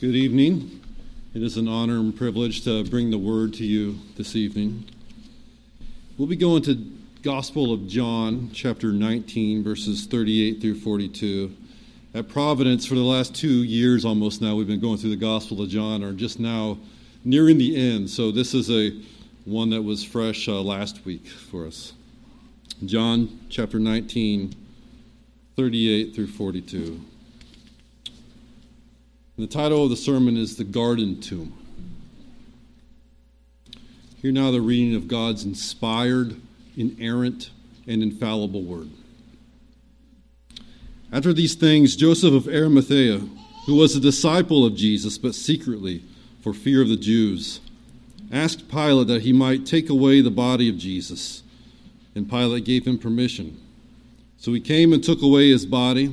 Good evening. It is an honor and privilege to bring the word to you this evening. We'll be going to Gospel of John, chapter 19, verses 38 through 42. At Providence, for the last two years almost now, we've been going through the Gospel of John, or just now nearing the end. So this is a one that was fresh uh, last week for us. John chapter 19, 38 through 42. The title of the sermon is The Garden Tomb. Hear now the reading of God's inspired, inerrant, and infallible word. After these things, Joseph of Arimathea, who was a disciple of Jesus, but secretly, for fear of the Jews, asked Pilate that he might take away the body of Jesus. And Pilate gave him permission. So he came and took away his body.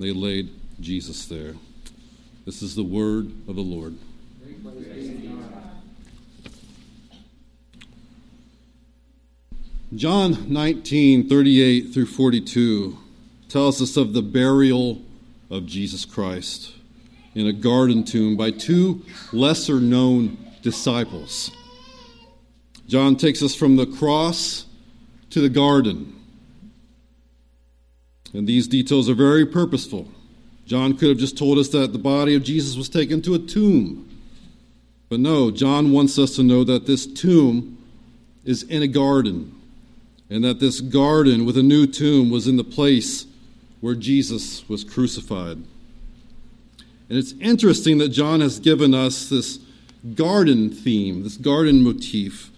they laid Jesus there. This is the word of the Lord. John 19, 38 through 42 tells us of the burial of Jesus Christ in a garden tomb by two lesser known disciples. John takes us from the cross to the garden and these details are very purposeful. John could have just told us that the body of Jesus was taken to a tomb. But no, John wants us to know that this tomb is in a garden, and that this garden with a new tomb was in the place where Jesus was crucified. And it's interesting that John has given us this garden theme, this garden motif,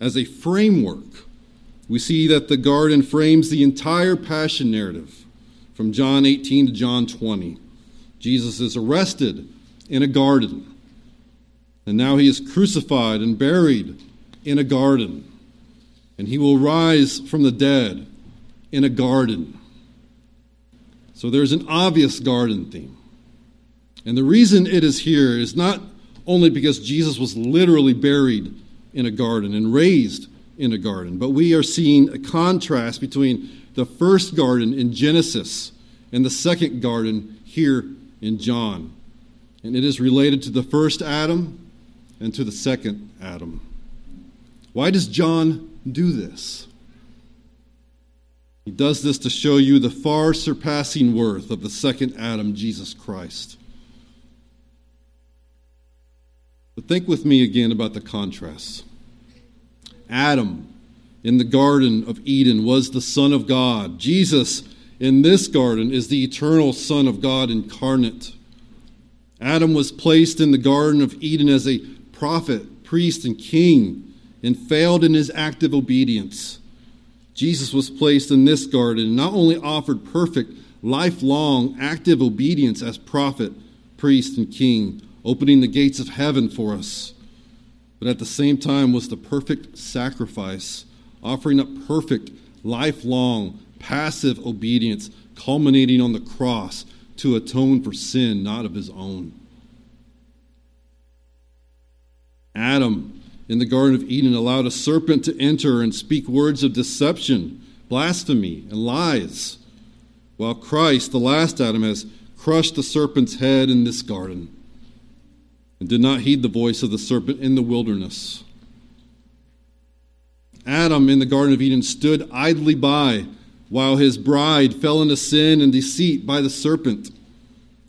as a framework we see that the garden frames the entire passion narrative from John 18 to John 20. Jesus is arrested in a garden, and now he is crucified and buried in a garden, and he will rise from the dead in a garden. So there's an obvious garden theme. And the reason it is here is not only because Jesus was literally buried in a garden and raised in a garden. But we are seeing a contrast between the first garden in Genesis and the second garden here in John. And it is related to the first Adam and to the second Adam. Why does John do this? He does this to show you the far surpassing worth of the second Adam, Jesus Christ. But think with me again about the contrasts. Adam in the Garden of Eden was the Son of God. Jesus in this garden is the eternal Son of God incarnate. Adam was placed in the Garden of Eden as a prophet, priest, and king and failed in his active obedience. Jesus was placed in this garden and not only offered perfect, lifelong, active obedience as prophet, priest, and king, opening the gates of heaven for us but at the same time was the perfect sacrifice, offering up perfect, lifelong, passive obedience, culminating on the cross to atone for sin not of his own. Adam in the Garden of Eden allowed a serpent to enter and speak words of deception, blasphemy, and lies, while Christ, the last Adam, has crushed the serpent's head in this garden and did not heed the voice of the serpent in the wilderness. Adam in the Garden of Eden stood idly by while his bride fell into sin and deceit by the serpent.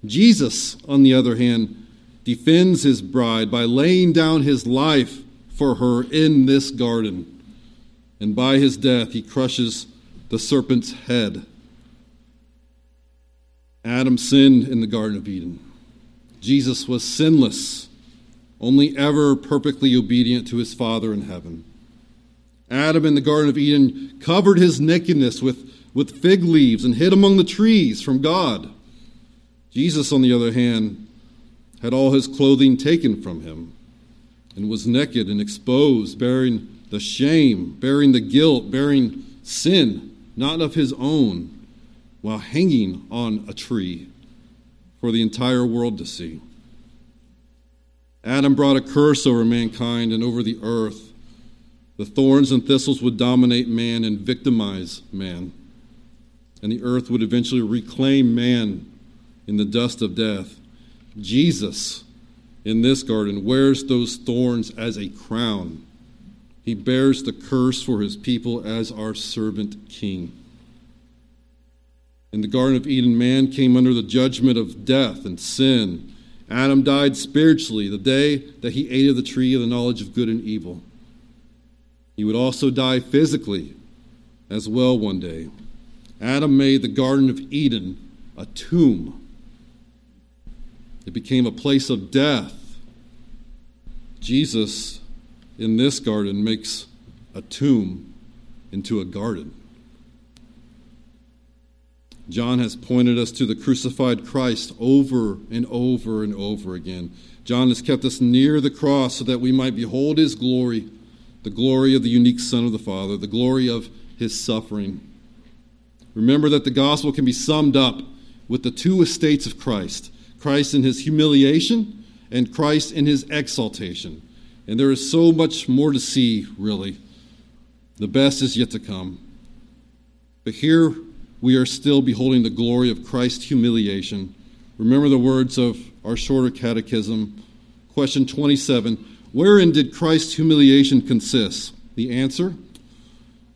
Jesus, on the other hand, defends his bride by laying down his life for her in this garden. And by his death, he crushes the serpent's head. Adam sinned in the Garden of Eden. Jesus was sinless, only ever perfectly obedient to his Father in heaven. Adam in the Garden of Eden covered his nakedness with, with fig leaves and hid among the trees from God. Jesus, on the other hand, had all his clothing taken from him, and was naked and exposed, bearing the shame, bearing the guilt, bearing sin, not of his own, while hanging on a tree for the entire world to see. Adam brought a curse over mankind and over the earth. The thorns and thistles would dominate man and victimize man, and the earth would eventually reclaim man in the dust of death. Jesus, in this garden, wears those thorns as a crown. He bears the curse for his people as our servant king. In the Garden of Eden, man came under the judgment of death and sin. Adam died spiritually the day that he ate of the tree of the knowledge of good and evil. He would also die physically as well one day. Adam made the Garden of Eden a tomb it became a place of death. Jesus, in this garden, makes a tomb into a garden. John has pointed us to the crucified Christ over and over and over again. John has kept us near the cross so that we might behold his glory, the glory of the unique Son of the Father, the glory of his suffering. Remember that the gospel can be summed up with the two estates of Christ Christ in his humiliation and Christ in his exaltation. And there is so much more to see, really. The best is yet to come. But here we are still beholding the glory of Christ's humiliation. Remember the words of our shorter catechism. Question 27 Wherein did Christ's humiliation consist? The answer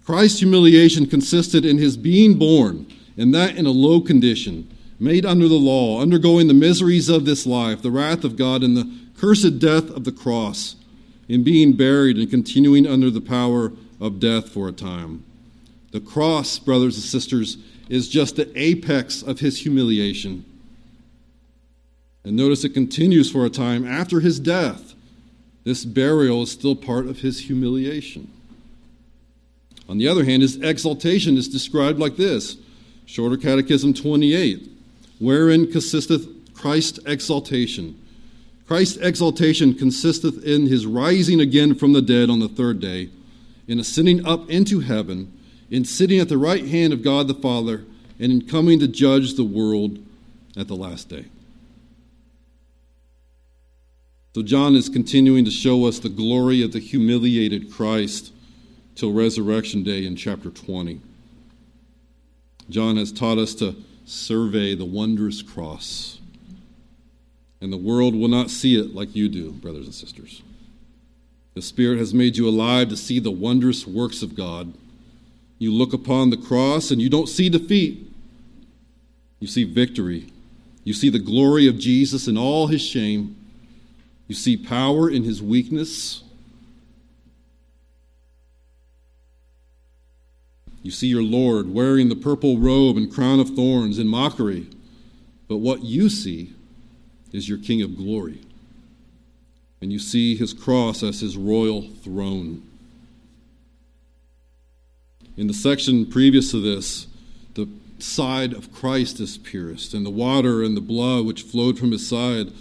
Christ's humiliation consisted in his being born, and that in a low condition made under the law, undergoing the miseries of this life, the wrath of God, and the cursed death of the cross, in being buried and continuing under the power of death for a time. The cross, brothers and sisters, is just the apex of his humiliation. And notice it continues for a time after his death. This burial is still part of his humiliation. On the other hand, his exaltation is described like this Shorter Catechism 28 wherein consisteth Christ's exaltation. Christ's exaltation consisteth in his rising again from the dead on the third day, in ascending up into heaven, in sitting at the right hand of God the Father, and in coming to judge the world at the last day. So, John is continuing to show us the glory of the humiliated Christ till resurrection day in chapter 20. John has taught us to survey the wondrous cross. And the world will not see it like you do, brothers and sisters. The Spirit has made you alive to see the wondrous works of God. You look upon the cross and you don't see defeat, you see victory. You see the glory of Jesus in all his shame. You see power in his weakness. You see your Lord wearing the purple robe and crown of thorns in mockery, but what you see is your King of glory. And you see his cross as his royal throne. In the section previous to this, the side of Christ is pierced, and the water and the blood which flowed from his side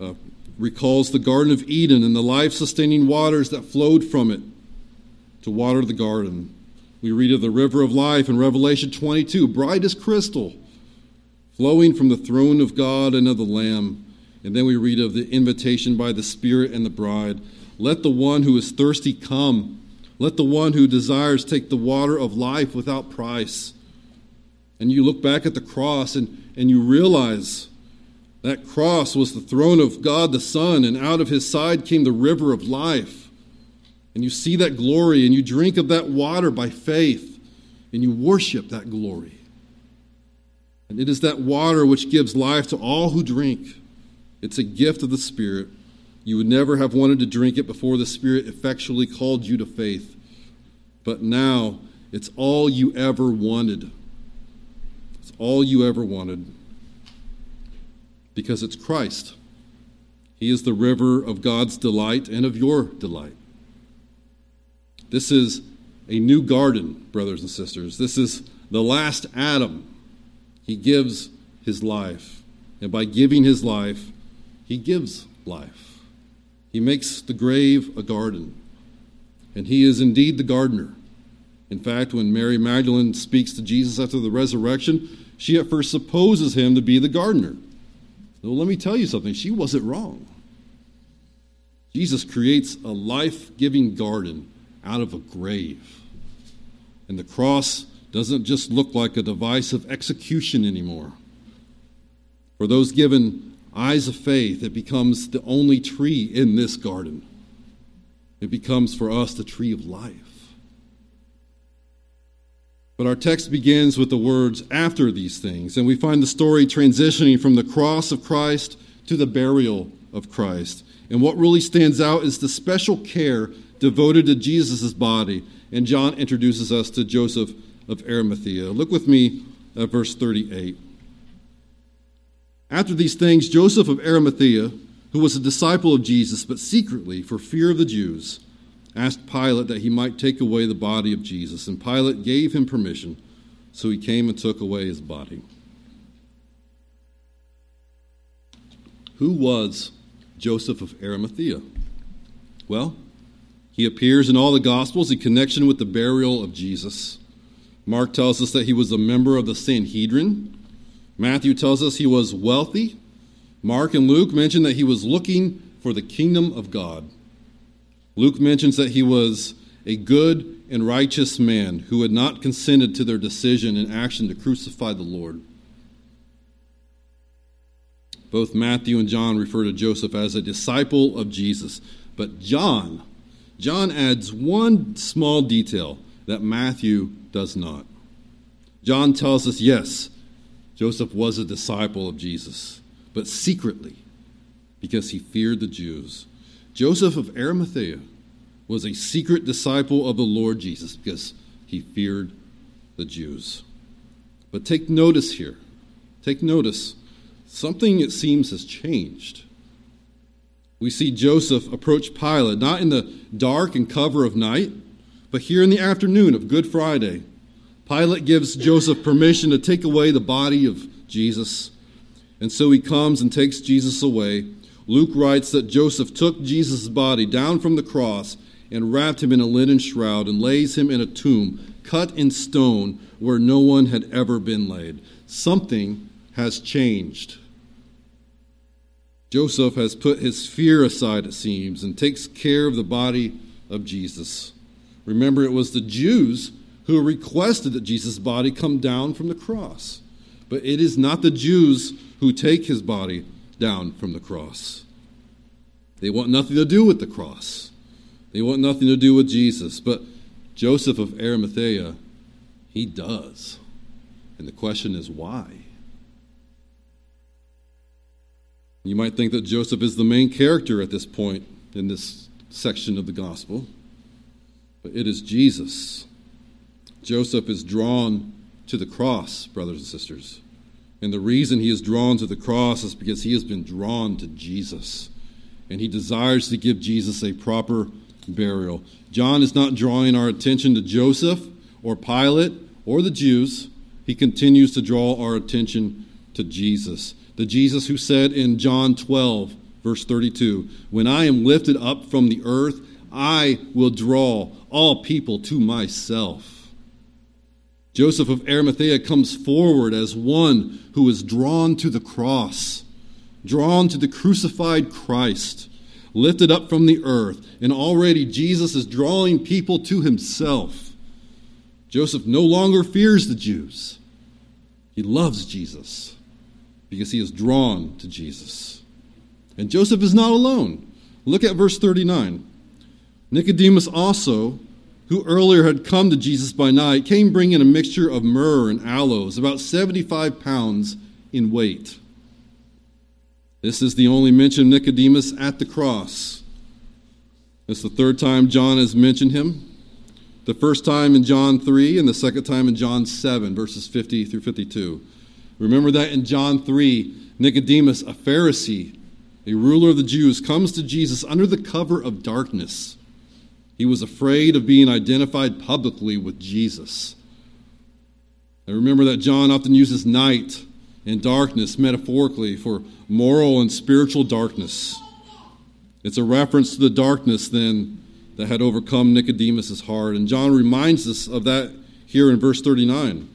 uh, recalls the Garden of Eden and the life sustaining waters that flowed from it to water the garden. We read of the river of life in Revelation 22, bright as crystal, flowing from the throne of God and of the Lamb. And then we read of the invitation by the Spirit and the bride. Let the one who is thirsty come. Let the one who desires take the water of life without price. And you look back at the cross and, and you realize that cross was the throne of God the Son, and out of his side came the river of life and you see that glory and you drink of that water by faith and you worship that glory. And it is that water which gives life to all who drink. It's a gift of the Spirit. You would never have wanted to drink it before the Spirit effectually called you to faith. But now it's all you ever wanted. It's all you ever wanted because it's Christ. He is the river of God's delight and of your delight. This is a new garden, brothers and sisters. This is the last Adam. He gives his life. And by giving his life, he gives life. He makes the grave a garden. And he is indeed the gardener. In fact, when Mary Magdalene speaks to Jesus after the resurrection, she at first supposes him to be the gardener. Well, let me tell you something. She wasn't wrong. Jesus creates a life giving garden out of a grave. And the cross doesn't just look like a device of execution anymore. For those given eyes of faith, it becomes the only tree in this garden. It becomes for us the tree of life. But our text begins with the words after these things, and we find the story transitioning from the cross of Christ to the burial of Christ. And what really stands out is the special care devoted to Jesus' body. And John introduces us to Joseph of Arimathea. Look with me at verse 38. After these things, Joseph of Arimathea, who was a disciple of Jesus, but secretly for fear of the Jews, asked Pilate that he might take away the body of Jesus. And Pilate gave him permission, so he came and took away his body. Who was Joseph of Arimathea? Well, he appears in all the Gospels in connection with the burial of Jesus. Mark tells us that he was a member of the Sanhedrin. Matthew tells us he was wealthy. Mark and Luke mention that he was looking for the kingdom of God. Luke mentions that he was a good and righteous man who had not consented to their decision and action to crucify the Lord. Both Matthew and John refer to Joseph as a disciple of Jesus. But John, John adds one small detail that Matthew does not. John tells us, yes, Joseph was a disciple of Jesus, but secretly, because he feared the Jews. Joseph of Arimathea was a secret disciple of the Lord Jesus because he feared the Jews. But take notice here. Take notice. Something, it seems, has changed. We see Joseph approach Pilate, not in the dark and cover of night, but here in the afternoon of Good Friday Pilate gives Joseph permission to take away the body of Jesus. And so he comes and takes Jesus away. Luke writes that Joseph took Jesus' body down from the cross and wrapped him in a linen shroud and lays him in a tomb cut in stone where no one had ever been laid. Something has changed. Joseph has put his fear aside, it seems, and takes care of the body of Jesus. Remember, it was the Jews who requested that Jesus' body come down from the cross. But it is not the Jews who take his body down from the cross. They want nothing to do with the cross, they want nothing to do with Jesus. But Joseph of Arimathea, he does. And the question is why? You might think that Joseph is the main character at this point in this section of the gospel, but it is Jesus Joseph is drawn to the cross, brothers and sisters. And the reason he is drawn to the cross is because he has been drawn to Jesus. And he desires to give Jesus a proper burial. John is not drawing our attention to Joseph or Pilate or the Jews. He continues to draw our attention to Jesus. The Jesus who said in John 12, verse 32, When I am lifted up from the earth, I will draw all people to myself. Joseph of Arimathea comes forward as one who is drawn to the cross, drawn to the crucified Christ, lifted up from the earth, and already Jesus is drawing people to himself. Joseph no longer fears the Jews. He loves Jesus because he is drawn to Jesus. And Joseph is not alone. Look at verse 39. Nicodemus also, who earlier had come to Jesus by night, came bringing a mixture of myrrh and aloes, about 75 pounds in weight. This is the only mention of Nicodemus at the cross. It's the third time John has mentioned him. The first time in John 3 and the second time in John 7, verses 50 through 52. Remember that in John 3, Nicodemus, a Pharisee, a ruler of the Jews, comes to Jesus under the cover of darkness he was afraid of being identified publicly with Jesus. I remember that John often uses night and darkness, metaphorically, for moral and spiritual darkness. It's a reference to the darkness then that had overcome Nicodemus' heart. And John reminds us of that here in verse 39.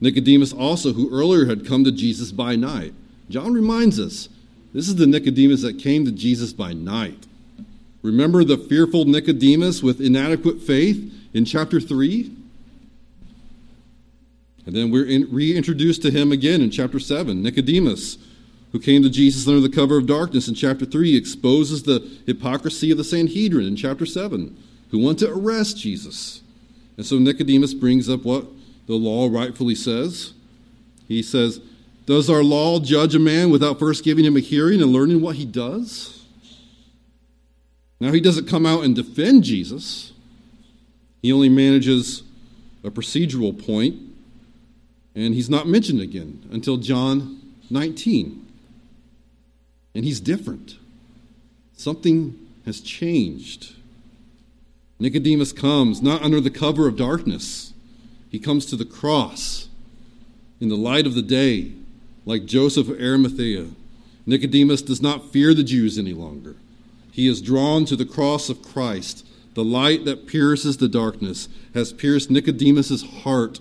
Nicodemus also, who earlier had come to Jesus by night. John reminds us this is the Nicodemus that came to Jesus by night. Remember the fearful Nicodemus with inadequate faith in chapter 3? And then we're in, reintroduced to him again in chapter 7. Nicodemus, who came to Jesus under the cover of darkness in chapter 3, exposes the hypocrisy of the Sanhedrin in chapter 7, who want to arrest Jesus. And so Nicodemus brings up what the law rightfully says. He says, Does our law judge a man without first giving him a hearing and learning what he does? Now, he doesn't come out and defend Jesus, he only manages a procedural point, and he's not mentioned again until John 19. And he's different. Something has changed. Nicodemus comes not under the cover of darkness, he comes to the cross in the light of the day, like Joseph of Arimathea. Nicodemus does not fear the Jews any longer. He is drawn to the cross of Christ. The light that pierces the darkness has pierced Nicodemus's heart,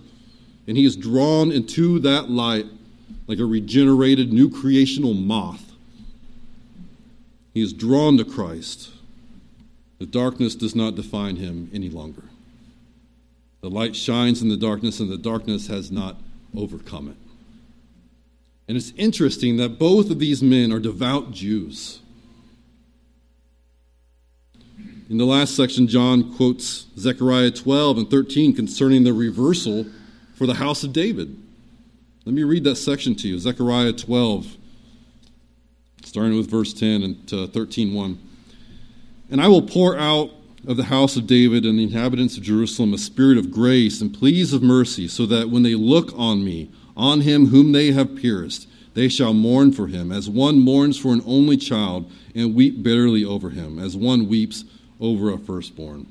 and he is drawn into that light like a regenerated new creational moth. He is drawn to Christ. The darkness does not define him any longer. The light shines in the darkness, and the darkness has not overcome it. And it's interesting that both of these men are devout Jews. In the last section, John quotes Zechariah 12 and 13 concerning the reversal for the house of David. Let me read that section to you Zechariah 12, starting with verse 10 and 13 1. And I will pour out of the house of David and the inhabitants of Jerusalem a spirit of grace and pleas of mercy, so that when they look on me, on him whom they have pierced, they shall mourn for him, as one mourns for an only child, and weep bitterly over him, as one weeps over a firstborn.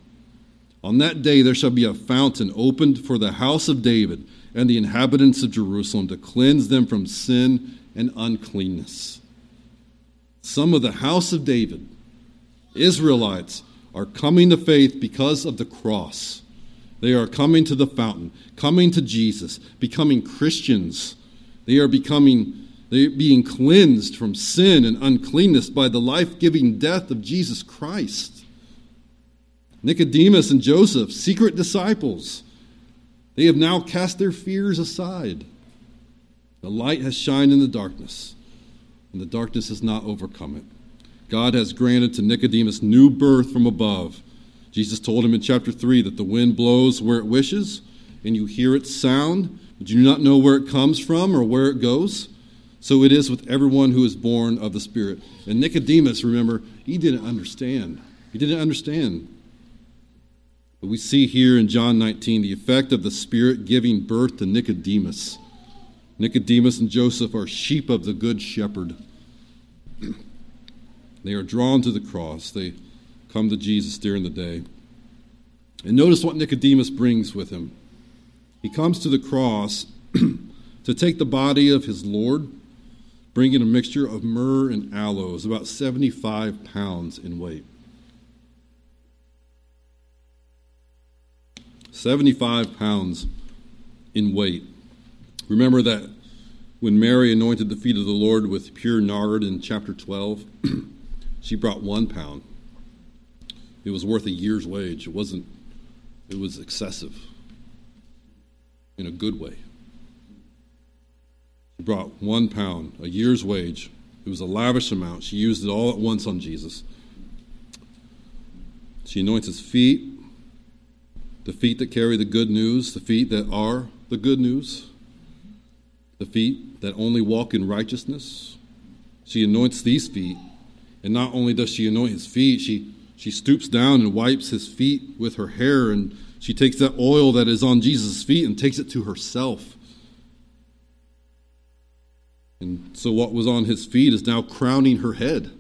On that day there shall be a fountain opened for the house of David and the inhabitants of Jerusalem to cleanse them from sin and uncleanness. Some of the house of David, Israelites, are coming to faith because of the cross. They are coming to the fountain, coming to Jesus, becoming Christians. They are becoming they are being cleansed from sin and uncleanness by the life-giving death of Jesus Christ. Nicodemus and Joseph, secret disciples, they have now cast their fears aside. The light has shined in the darkness, and the darkness has not overcome it. God has granted to Nicodemus new birth from above. Jesus told him in chapter 3 that the wind blows where it wishes, and you hear its sound, but you do not know where it comes from or where it goes. So it is with everyone who is born of the Spirit. And Nicodemus, remember, he didn't understand. He didn't understand. But we see here in John 19 the effect of the Spirit giving birth to Nicodemus. Nicodemus and Joseph are sheep of the Good Shepherd. They are drawn to the cross. They come to Jesus during the day. And notice what Nicodemus brings with him. He comes to the cross to take the body of his Lord, bringing a mixture of myrrh and aloes, about 75 pounds in weight. 75 pounds in weight. Remember that when Mary anointed the feet of the Lord with pure nard in chapter 12? She brought one pound. It was worth a year's wage. It wasn't, it was excessive in a good way. She brought one pound, a year's wage. It was a lavish amount. She used it all at once on Jesus. She anoints his feet, the feet that carry the good news, the feet that are the good news, the feet that only walk in righteousness. She anoints these feet and not only does she anoint his feet, she, she stoops down and wipes his feet with her hair, and she takes that oil that is on Jesus' feet and takes it to herself. And so, what was on his feet is now crowning her head.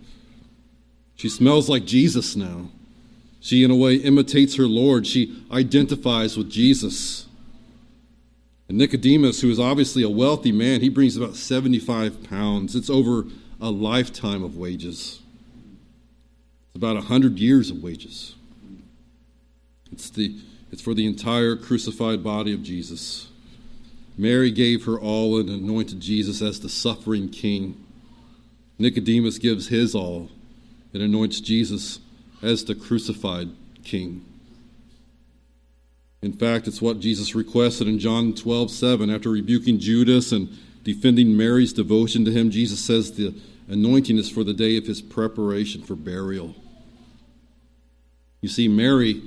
She smells like Jesus now. She, in a way, imitates her Lord. She identifies with Jesus. And Nicodemus, who is obviously a wealthy man, he brings about 75 pounds. It's over a lifetime of wages. It's about 100 years of wages. It's, the, it's for the entire crucified body of Jesus. Mary gave her all and anointed Jesus as the suffering king. Nicodemus gives his all and anoints Jesus as the crucified king. In fact, it's what Jesus requested in John 12, 7. After rebuking Judas and defending Mary's devotion to him, Jesus says the anointing is for the day of his preparation for burial. You see, Mary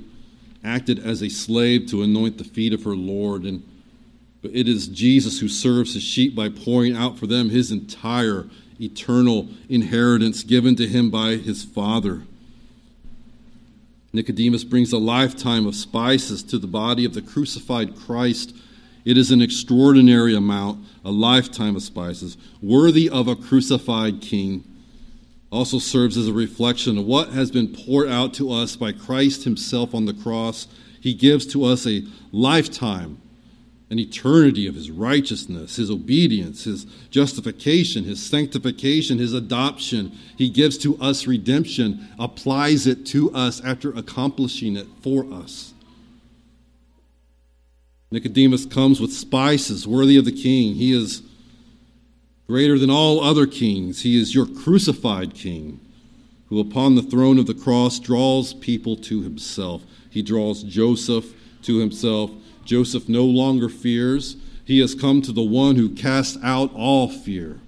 acted as a slave to anoint the feet of her Lord, and but it is Jesus who serves his sheep by pouring out for them his entire eternal inheritance given to him by his Father. Nicodemus brings a lifetime of spices to the body of the crucified Christ. It is an extraordinary amount, a lifetime of spices, worthy of a crucified king. Also serves as a reflection of what has been poured out to us by Christ himself on the cross. He gives to us a lifetime an eternity of his righteousness, his obedience, his justification, his sanctification, his adoption. He gives to us redemption, applies it to us after accomplishing it for us. Nicodemus comes with spices worthy of the king. He is greater than all other kings. He is your crucified king, who upon the throne of the cross draws people to himself. He draws Joseph to himself. Joseph no longer fears. He has come to the one who casts out all fear.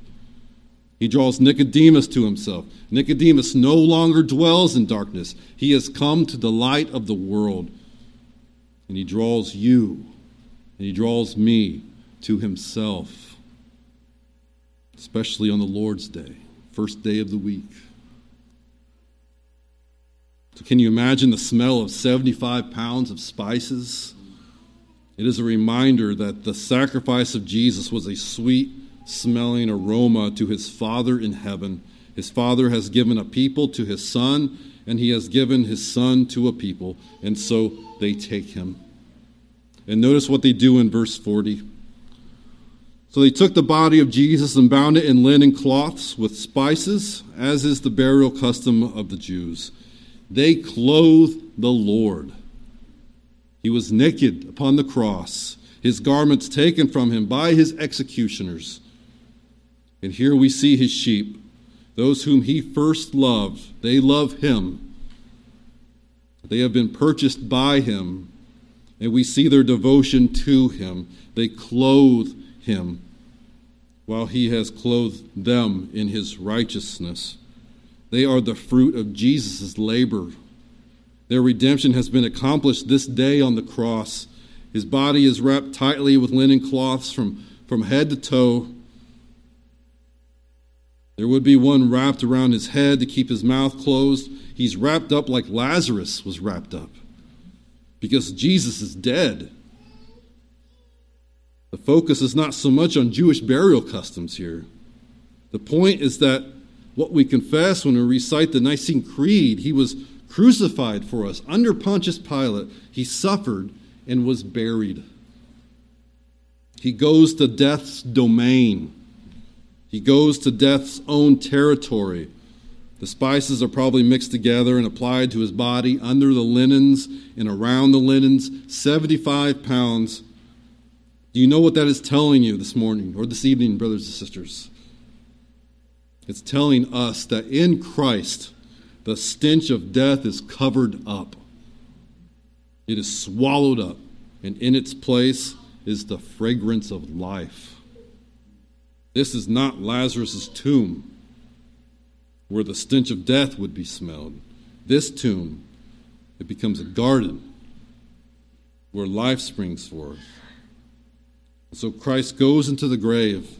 He draws Nicodemus to himself. Nicodemus no longer dwells in darkness. He has come to the light of the world. And he draws you, and he draws me to himself, especially on the Lord's day, first day of the week. So, can you imagine the smell of 75 pounds of spices? It is a reminder that the sacrifice of Jesus was a sweet smelling aroma to his Father in heaven. His Father has given a people to his Son, and he has given his Son to a people, and so they take him. And notice what they do in verse 40. So they took the body of Jesus and bound it in linen cloths with spices, as is the burial custom of the Jews. They clothed the Lord he was naked upon the cross, his garments taken from him by his executioners. And here we see his sheep, those whom he first loved. They love him. They have been purchased by him, and we see their devotion to him. They clothe him while he has clothed them in his righteousness. They are the fruit of Jesus' labor their redemption has been accomplished this day on the cross. His body is wrapped tightly with linen cloths from, from head to toe. There would be one wrapped around his head to keep his mouth closed. He's wrapped up like Lazarus was wrapped up because Jesus is dead. The focus is not so much on Jewish burial customs here. The point is that what we confess when we recite the Nicene Creed, he was crucified for us under Pontius Pilate. He suffered and was buried. He goes to death's domain. He goes to death's own territory. The spices are probably mixed together and applied to his body under the linens and around the linens, 75 pounds. Do you know what that is telling you this morning or this evening, brothers and sisters? It's telling us that in Christ, the stench of death is covered up, it is swallowed up, and in its place is the fragrance of life. This is not Lazarus' tomb where the stench of death would be smelled. This tomb, it becomes a garden where life springs forth. So Christ goes into the grave.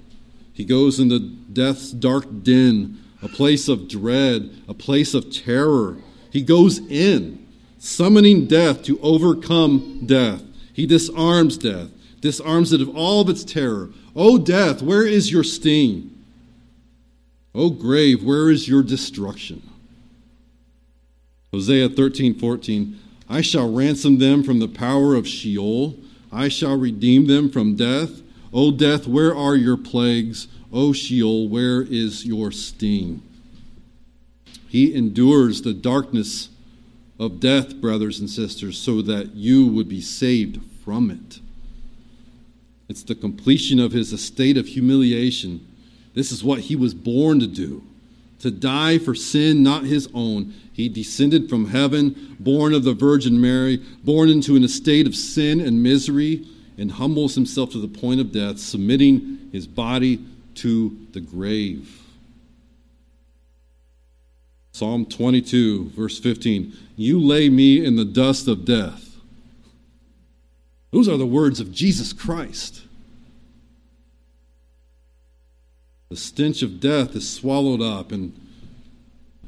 He goes into death's dark den a place of dread, a place of terror. He goes in, summoning death to overcome death. He disarms death, disarms it of all of its terror. O death, where is your sting? O grave, where is your destruction? Hosea 13, 14. I shall ransom them from the power of Sheol, I shall redeem them from death. O death, where are your plagues? O Sheol, where is your sting? He endures the darkness of death, brothers and sisters, so that you would be saved from it. It's the completion of his estate of humiliation. This is what he was born to do to die for sin not his own. He descended from heaven, born of the Virgin Mary, born into an estate of sin and misery, and humbles himself to the point of death, submitting his body to the grave. Psalm 22, verse 15 You lay me in the dust of death. Those are the words of Jesus Christ. The stench of death is swallowed up, and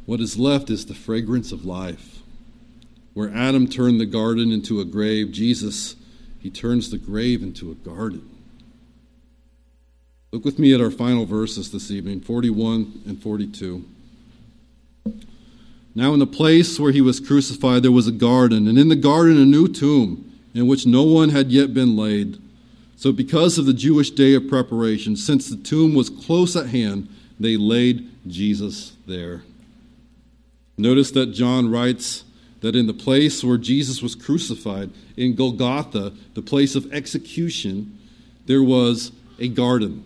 what is left is the fragrance of life. Where Adam turned the garden into a grave, Jesus, he turns the grave into a garden. Look with me at our final verses this evening 41 and 42. Now, in the place where he was crucified, there was a garden, and in the garden a new tomb, in which no one had yet been laid. So, because of the Jewish day of preparation, since the tomb was close at hand, they laid Jesus there. Notice that John writes that in the place where Jesus was crucified, in Golgotha, the place of execution, there was a garden.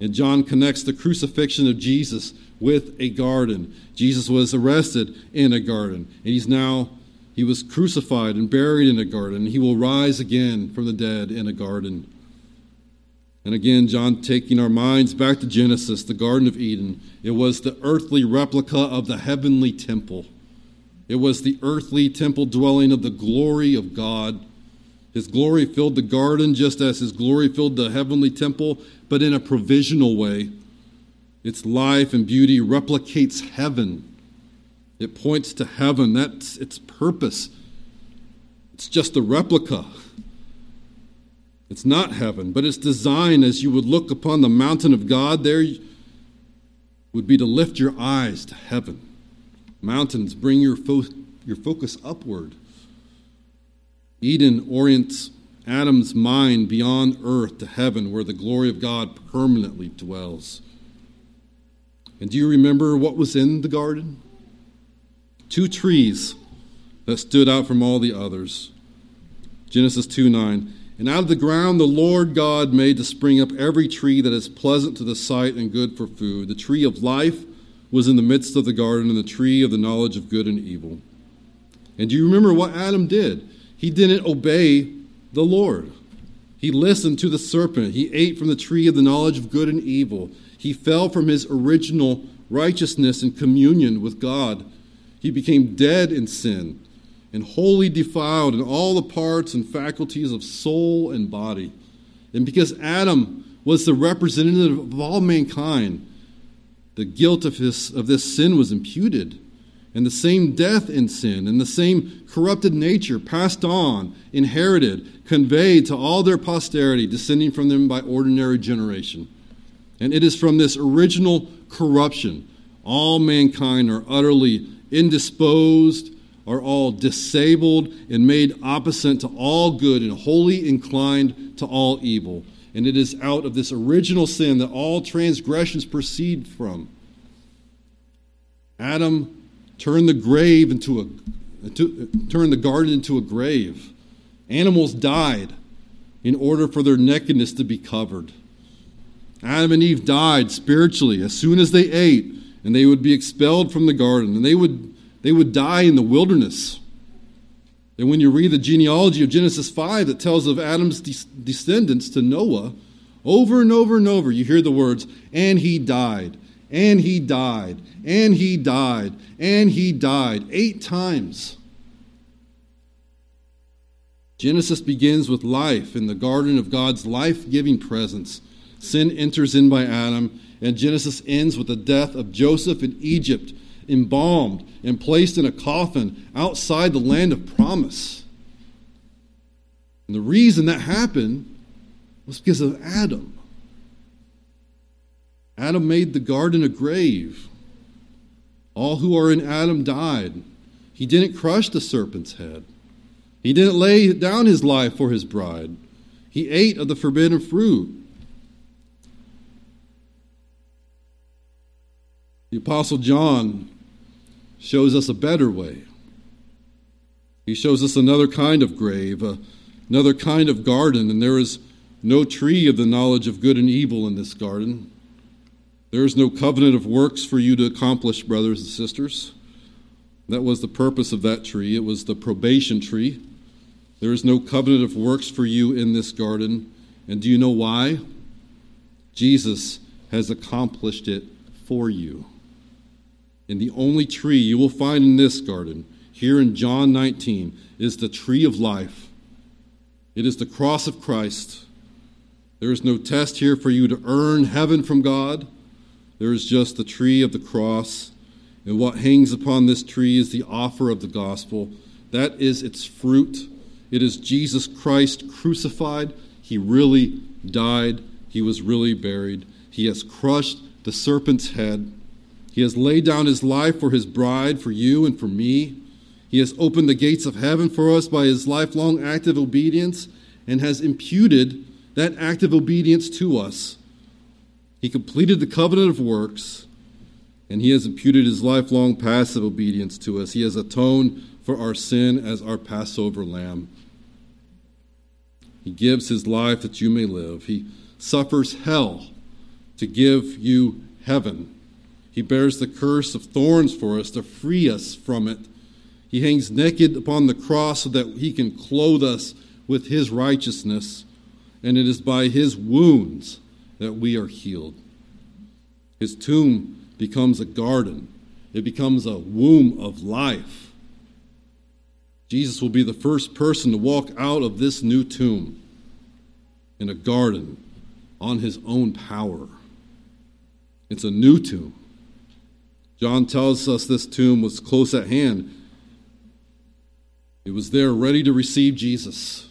And John connects the crucifixion of Jesus with a garden. Jesus was arrested in a garden, and he's now he was crucified and buried in a garden. He will rise again from the dead in a garden. And again, John taking our minds back to Genesis, the Garden of Eden. It was the earthly replica of the heavenly temple. It was the earthly temple dwelling of the glory of God. His glory filled the garden just as his glory filled the heavenly temple, but in a provisional way. Its life and beauty replicates heaven it points to heaven. That's its purpose. It's just a replica. It's not heaven, but its design as you would look upon the mountain of God there would be to lift your eyes to heaven. Mountains bring your, fo- your focus upward. Eden orients Adam's mind beyond earth to heaven where the glory of God permanently dwells. And do you remember what was in the garden? two trees that stood out from all the others. Genesis 2 9. And out of the ground the Lord God made to spring up every tree that is pleasant to the sight and good for food. The tree of life was in the midst of the garden, and the tree of the knowledge of good and evil. And do you remember what Adam did? He didn't obey the Lord. He listened to the serpent. He ate from the tree of the knowledge of good and evil. He fell from his original righteousness and communion with God he became dead in sin and wholly defiled in all the parts and faculties of soul and body. And because Adam was the representative of all mankind, the guilt of, his, of this sin was imputed, and the same death in sin, and the same corrupted nature passed on, inherited, conveyed to all their posterity, descending from them by ordinary generation. And it is from this original corruption all mankind are utterly indisposed, are all disabled and made opposite to all good and wholly inclined to all evil. And it is out of this original sin that all transgressions proceed from. Adam turned the grave into a turned the garden into a grave. Animals died in order for their nakedness to be covered. Adam and Eve died spiritually as soon as they ate and they would be expelled from the garden, and they would, they would die in the wilderness. And when you read the genealogy of Genesis 5 that tells of Adam's de- descendants to Noah, over and over and over you hear the words, and he died, and he died, and he died, and he died, eight times. Genesis begins with life in the garden of God's life giving presence. Sin enters in by Adam, and Genesis ends with the death of Joseph in Egypt, embalmed and placed in a coffin outside the land of promise. And the reason that happened was because of Adam. Adam made the garden a grave. All who are in Adam died. He didn't crush the serpent's head. He didn't lay down his life for his bride. He ate of the forbidden fruit. The Apostle John shows us a better way. He shows us another kind of grave, another kind of garden, and there is no tree of the knowledge of good and evil in this garden. There is no covenant of works for you to accomplish, brothers and sisters. That was the purpose of that tree. It was the probation tree. There is no covenant of works for you in this garden. And do you know why? Jesus has accomplished it for you. And the only tree you will find in this garden, here in John 19, is the tree of life. It is the cross of Christ. There is no test here for you to earn heaven from God. There is just the tree of the cross. And what hangs upon this tree is the offer of the gospel. That is its fruit. It is Jesus Christ crucified. He really died. He was really buried. He has crushed the serpent's head. He has laid down his life for his bride, for you and for me. He has opened the gates of heaven for us by his lifelong active obedience and has imputed that active obedience to us. He completed the covenant of works, and he has imputed his lifelong passive obedience to us. He has atoned for our sin as our Passover lamb. He gives his life that you may live. He suffers hell to give you heaven. He bears the curse of thorns for us to free us from it. He hangs naked upon the cross so that he can clothe us with his righteousness, and it is by his wounds that we are healed. His tomb becomes a garden, it becomes a womb of life. Jesus will be the first person to walk out of this new tomb in a garden on his own power. It's a new tomb. John tells us this tomb was close at hand. It was there ready to receive Jesus.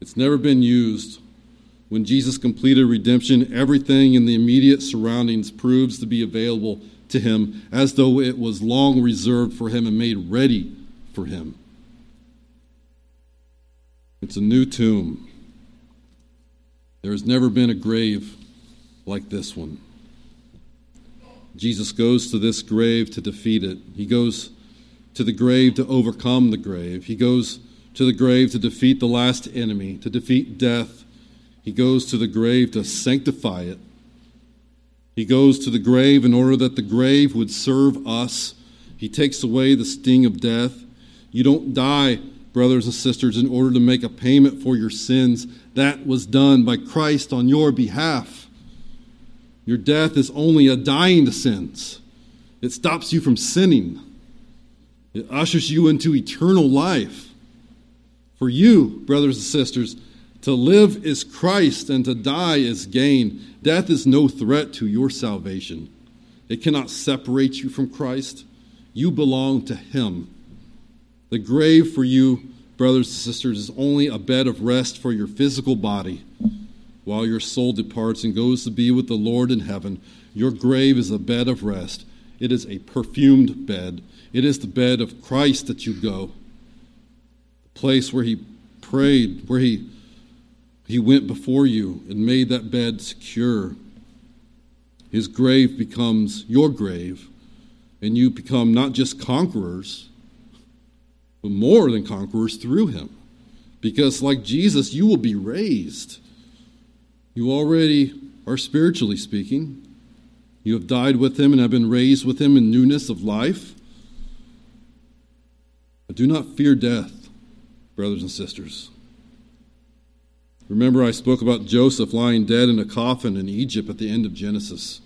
It's never been used when Jesus completed redemption, everything in the immediate surroundings proves to be available to him as though it was long reserved for him and made ready for him. It's a new tomb. There has never been a grave like this one. Jesus goes to this grave to defeat it. He goes to the grave to overcome the grave. He goes to the grave to defeat the last enemy, to defeat death he goes to the grave to sanctify it. He goes to the grave in order that the grave would serve us. He takes away the sting of death. You don't die, brothers and sisters, in order to make a payment for your sins. That was done by Christ on your behalf. Your death is only a dying to sins, it stops you from sinning, it ushers you into eternal life. For you, brothers and sisters, to live is Christ, and to die is gain. Death is no threat to your salvation. It cannot separate you from Christ. You belong to Him. The grave for you, brothers and sisters, is only a bed of rest for your physical body while your soul departs and goes to be with the Lord in heaven. Your grave is a bed of rest. It is a perfumed bed. It is the bed of Christ that you go. The place where He prayed, where He he went before you and made that bed secure. His grave becomes your grave, and you become not just conquerors, but more than conquerors through him. Because, like Jesus, you will be raised. You already are spiritually speaking. You have died with him and have been raised with him in newness of life. But do not fear death, brothers and sisters. Remember, I spoke about Joseph lying dead in a coffin in Egypt at the end of Genesis.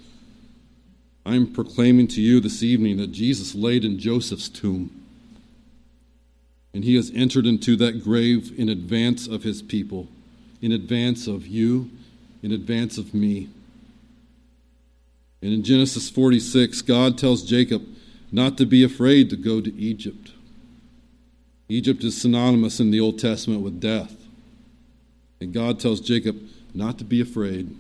I'm proclaiming to you this evening that Jesus laid in Joseph's tomb. And he has entered into that grave in advance of his people, in advance of you, in advance of me. And in Genesis 46, God tells Jacob not to be afraid to go to Egypt. Egypt is synonymous in the Old Testament with death. And God tells Jacob not to be afraid.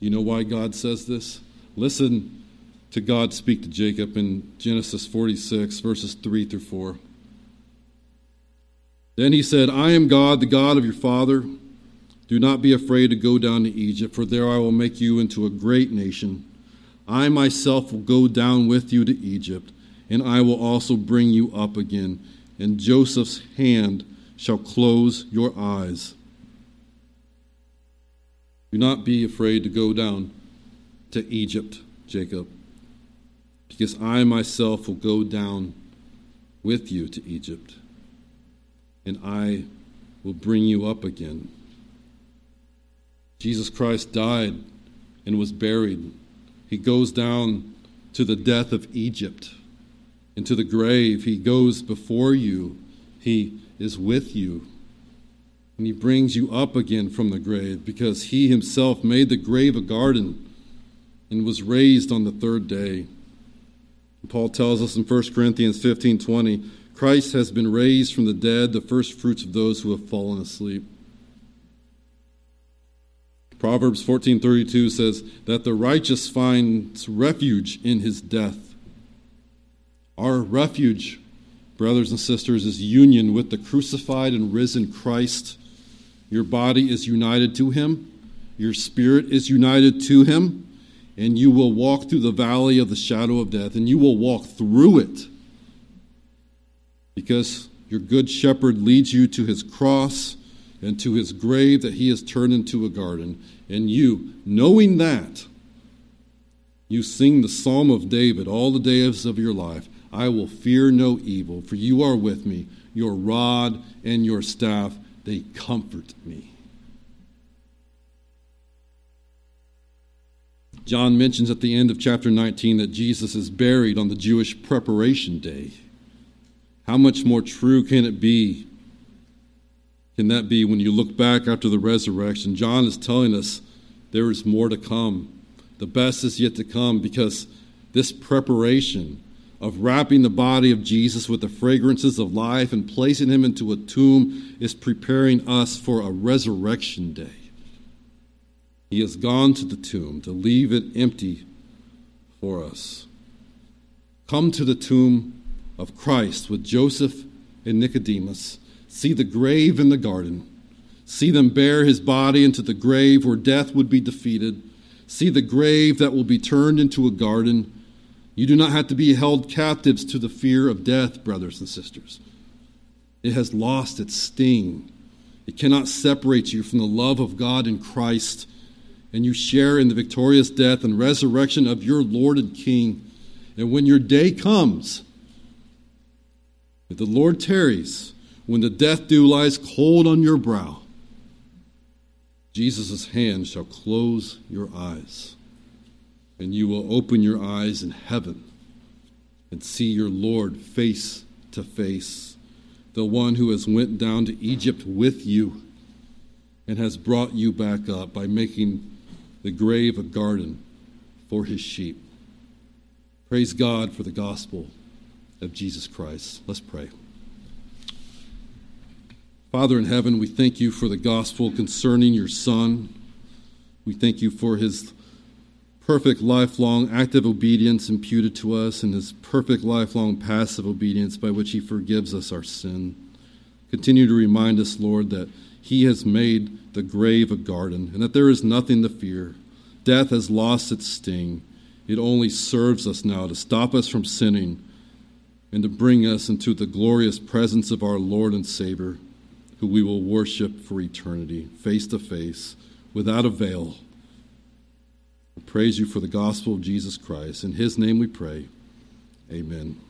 You know why God says this? Listen to God speak to Jacob in Genesis 46, verses 3 through 4. Then he said, I am God, the God of your father. Do not be afraid to go down to Egypt, for there I will make you into a great nation. I myself will go down with you to Egypt, and I will also bring you up again, and Joseph's hand shall close your eyes. Do not be afraid to go down to Egypt, Jacob, because I myself will go down with you to Egypt, and I will bring you up again. Jesus Christ died and was buried. He goes down to the death of Egypt, into the grave. He goes before you. He is with you. And he brings you up again from the grave because he himself made the grave a garden and was raised on the third day. Paul tells us in 1 Corinthians 15 20, Christ has been raised from the dead, the first fruits of those who have fallen asleep. Proverbs 14:32 says that the righteous finds refuge in his death. Our refuge, brothers and sisters, is union with the crucified and risen Christ. Your body is united to him, your spirit is united to him, and you will walk through the valley of the shadow of death, and you will walk through it because your good shepherd leads you to his cross and to his grave that he has turned into a garden. And you, knowing that, you sing the Psalm of David all the days of your life I will fear no evil, for you are with me. Your rod and your staff, they comfort me. John mentions at the end of chapter 19 that Jesus is buried on the Jewish preparation day. How much more true can it be can that be when you look back after the resurrection? John is telling us there is more to come. The best is yet to come because this preparation of wrapping the body of Jesus with the fragrances of life and placing him into a tomb is preparing us for a resurrection day. He has gone to the tomb to leave it empty for us. Come to the tomb of Christ with Joseph and Nicodemus see the grave in the garden, see them bear his body into the grave where death would be defeated, see the grave that will be turned into a garden. You do not have to be held captives to the fear of death, brothers and sisters. It has lost its sting. It cannot separate you from the love of God in Christ, and you share in the victorious death and resurrection of your Lord and King. And when your day comes, if the Lord tarries, when the death dew lies cold on your brow, Jesus' hand shall close your eyes, and you will open your eyes in heaven and see your Lord face to face, the one who has went down to Egypt with you and has brought you back up by making the grave a garden for his sheep. Praise God for the gospel of Jesus Christ. Let's pray. Father in heaven, we thank you for the gospel concerning your Son. We thank you for his perfect lifelong active obedience imputed to us and his perfect lifelong passive obedience by which he forgives us our sin. Continue to remind us, Lord, that he has made the grave a garden and that there is nothing to fear. Death has lost its sting. It only serves us now to stop us from sinning and to bring us into the glorious presence of our Lord and Savior who we will worship for eternity, face to face, without a veil. We praise you for the gospel of Jesus Christ. In his name we pray. Amen.